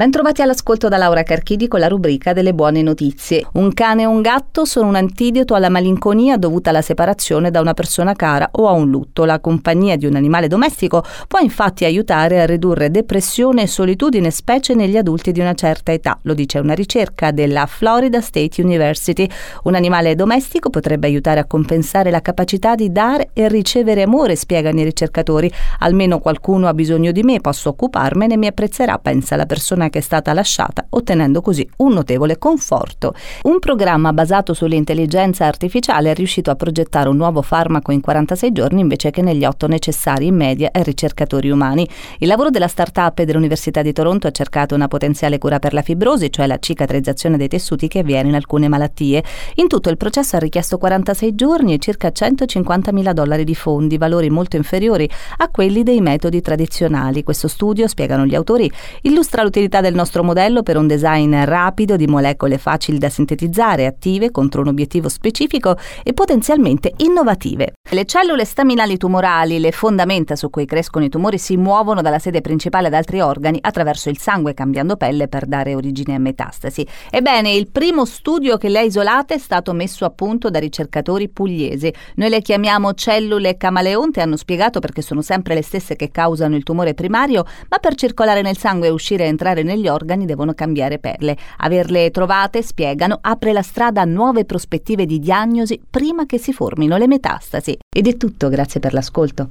Bentrovati all'ascolto da Laura Carchidi con la rubrica delle buone notizie. Un cane e un gatto sono un antidoto alla malinconia dovuta alla separazione da una persona cara o a un lutto. La compagnia di un animale domestico può infatti aiutare a ridurre depressione e solitudine, specie negli adulti di una certa età, lo dice una ricerca della Florida State University. Un animale domestico potrebbe aiutare a compensare la capacità di dare e ricevere amore, spiegano i ricercatori. Almeno qualcuno ha bisogno di me, posso occuparmene e mi apprezzerà, pensa la persona che è stata lasciata, ottenendo così un notevole conforto. Un programma basato sull'intelligenza artificiale è riuscito a progettare un nuovo farmaco in 46 giorni invece che negli 8 necessari in media ai ricercatori umani. Il lavoro della start-up e dell'Università di Toronto ha cercato una potenziale cura per la fibrosi, cioè la cicatrizzazione dei tessuti che avviene in alcune malattie. In tutto il processo ha richiesto 46 giorni e circa 150 mila dollari di fondi, valori molto inferiori a quelli dei metodi tradizionali. Questo studio, spiegano gli autori, illustra l'utilità del nostro modello per un design rapido di molecole facili da sintetizzare, attive contro un obiettivo specifico e potenzialmente innovative. Le cellule staminali tumorali, le fondamenta su cui crescono i tumori, si muovono dalla sede principale ad altri organi attraverso il sangue cambiando pelle per dare origine a metastasi. Ebbene, il primo studio che le ha isolate è stato messo a punto da ricercatori pugliesi. Noi le chiamiamo cellule camaleonte, hanno spiegato perché sono sempre le stesse che causano il tumore primario, ma per circolare nel sangue e uscire e entrare negli organi devono cambiare perle. Averle trovate, spiegano, apre la strada a nuove prospettive di diagnosi prima che si formino le metastasi. Ed è tutto, grazie per l'ascolto.